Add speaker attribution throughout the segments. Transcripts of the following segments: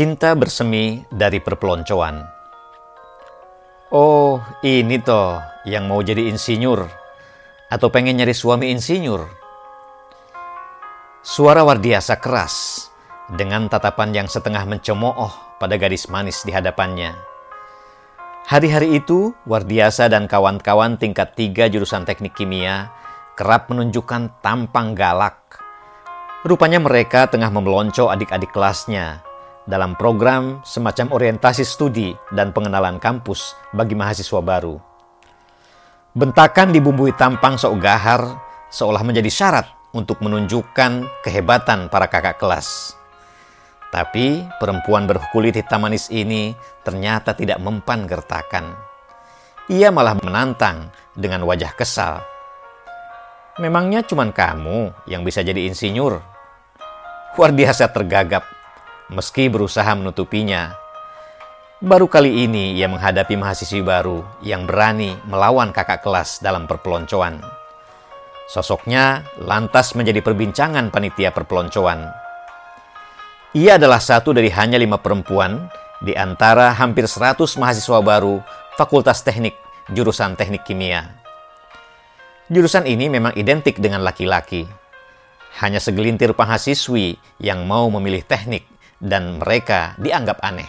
Speaker 1: Cinta bersemi dari perpeloncoan. Oh, ini toh yang mau jadi insinyur atau pengen nyari suami insinyur. Suara Wardiasa keras dengan tatapan yang setengah mencemooh pada gadis manis di hadapannya. Hari-hari itu, Wardiasa dan kawan-kawan tingkat tiga jurusan teknik kimia kerap menunjukkan tampang galak. Rupanya mereka tengah memelonco adik-adik kelasnya dalam program semacam orientasi studi dan pengenalan kampus bagi mahasiswa baru. Bentakan dibumbui tampang sok gahar seolah menjadi syarat untuk menunjukkan kehebatan para kakak kelas. Tapi perempuan berkulit hitam manis ini ternyata tidak mempan gertakan. Ia malah menantang dengan wajah kesal. Memangnya cuma kamu yang bisa jadi insinyur? Wardiasa tergagap meski berusaha menutupinya. Baru kali ini ia menghadapi mahasiswi baru yang berani melawan kakak kelas dalam perpeloncoan. Sosoknya lantas menjadi perbincangan panitia perpeloncoan. Ia adalah satu dari hanya lima perempuan di antara hampir 100 mahasiswa baru Fakultas Teknik jurusan Teknik Kimia. Jurusan ini memang identik dengan laki-laki. Hanya segelintir mahasiswi yang mau memilih teknik dan mereka dianggap aneh.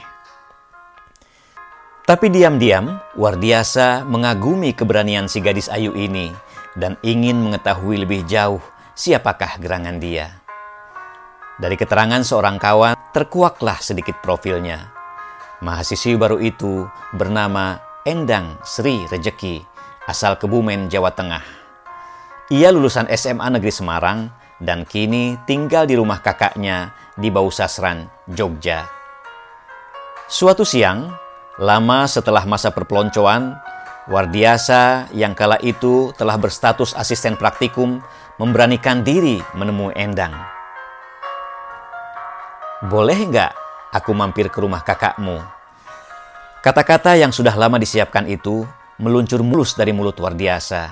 Speaker 1: Tapi diam-diam, Wardiasa mengagumi keberanian si gadis ayu ini dan ingin mengetahui lebih jauh siapakah gerangan dia. Dari keterangan seorang kawan, terkuaklah sedikit profilnya. Mahasiswi baru itu bernama Endang Sri Rejeki, asal Kebumen, Jawa Tengah. Ia lulusan SMA Negeri Semarang dan kini tinggal di rumah kakaknya di Bausasran, Jogja. Suatu siang, lama setelah masa perpeloncoan, Wardiasa yang kala itu telah berstatus asisten praktikum memberanikan diri menemui Endang. Boleh nggak aku mampir ke rumah kakakmu? Kata-kata yang sudah lama disiapkan itu meluncur mulus dari mulut Wardiasa.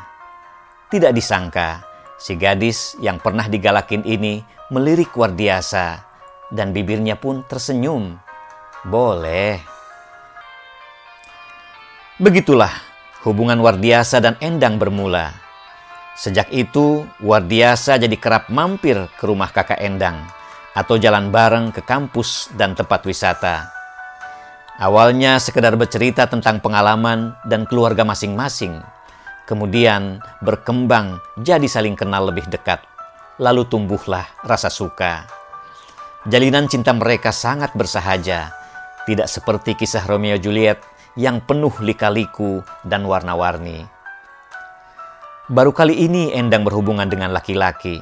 Speaker 1: Tidak disangka, si gadis yang pernah digalakin ini melirik Wardiasa dan bibirnya pun tersenyum. Boleh. Begitulah hubungan Wardiasa dan Endang bermula. Sejak itu, Wardiasa jadi kerap mampir ke rumah kakak Endang atau jalan bareng ke kampus dan tempat wisata. Awalnya sekedar bercerita tentang pengalaman dan keluarga masing-masing. Kemudian berkembang jadi saling kenal lebih dekat. Lalu tumbuhlah rasa suka. Jalinan cinta mereka sangat bersahaja, tidak seperti kisah Romeo Juliet yang penuh lika-liku dan warna-warni. Baru kali ini Endang berhubungan dengan laki-laki.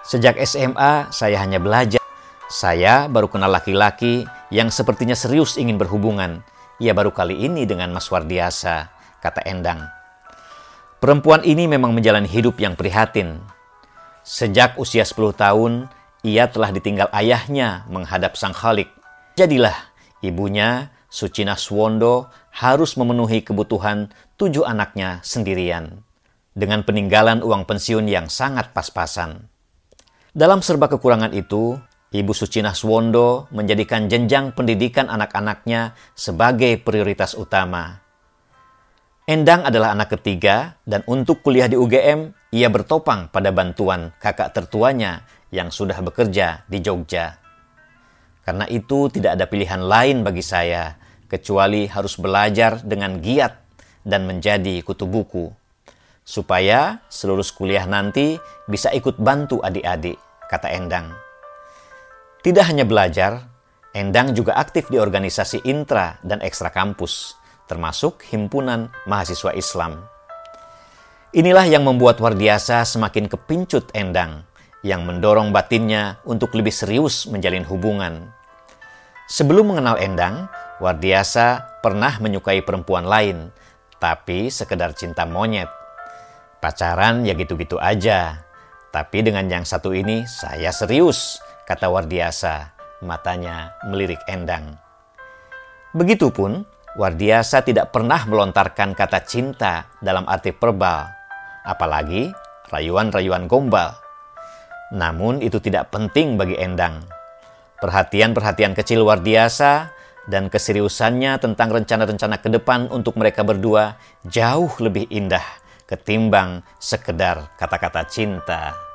Speaker 1: Sejak SMA, saya hanya belajar. Saya baru kenal laki-laki yang sepertinya serius ingin berhubungan. Ia baru kali ini dengan Mas Wardiasa, kata Endang. Perempuan ini memang menjalani hidup yang prihatin. Sejak usia 10 tahun, ia telah ditinggal ayahnya menghadap sang khalik. Jadilah ibunya, Sucina Swondo, harus memenuhi kebutuhan tujuh anaknya sendirian. Dengan peninggalan uang pensiun yang sangat pas-pasan. Dalam serba kekurangan itu, Ibu Sucina Swondo menjadikan jenjang pendidikan anak-anaknya sebagai prioritas utama. Endang adalah anak ketiga dan untuk kuliah di UGM, ia bertopang pada bantuan kakak tertuanya yang sudah bekerja di Jogja. Karena itu tidak ada pilihan lain bagi saya kecuali harus belajar dengan giat dan menjadi kutu buku. Supaya seluruh kuliah nanti bisa ikut bantu adik-adik, kata Endang. Tidak hanya belajar, Endang juga aktif di organisasi intra dan ekstra kampus, termasuk himpunan mahasiswa Islam. Inilah yang membuat Wardiasa semakin kepincut Endang yang mendorong batinnya untuk lebih serius menjalin hubungan. Sebelum mengenal Endang, Wardiasa pernah menyukai perempuan lain, tapi sekedar cinta monyet. Pacaran ya gitu-gitu aja. Tapi dengan yang satu ini saya serius, kata Wardiasa, matanya melirik Endang. Begitupun, Wardiasa tidak pernah melontarkan kata cinta dalam arti verbal, apalagi rayuan-rayuan gombal. Namun itu tidak penting bagi Endang. Perhatian-perhatian kecil Wardiasa dan keseriusannya tentang rencana-rencana ke depan untuk mereka berdua jauh lebih indah ketimbang sekedar kata-kata cinta.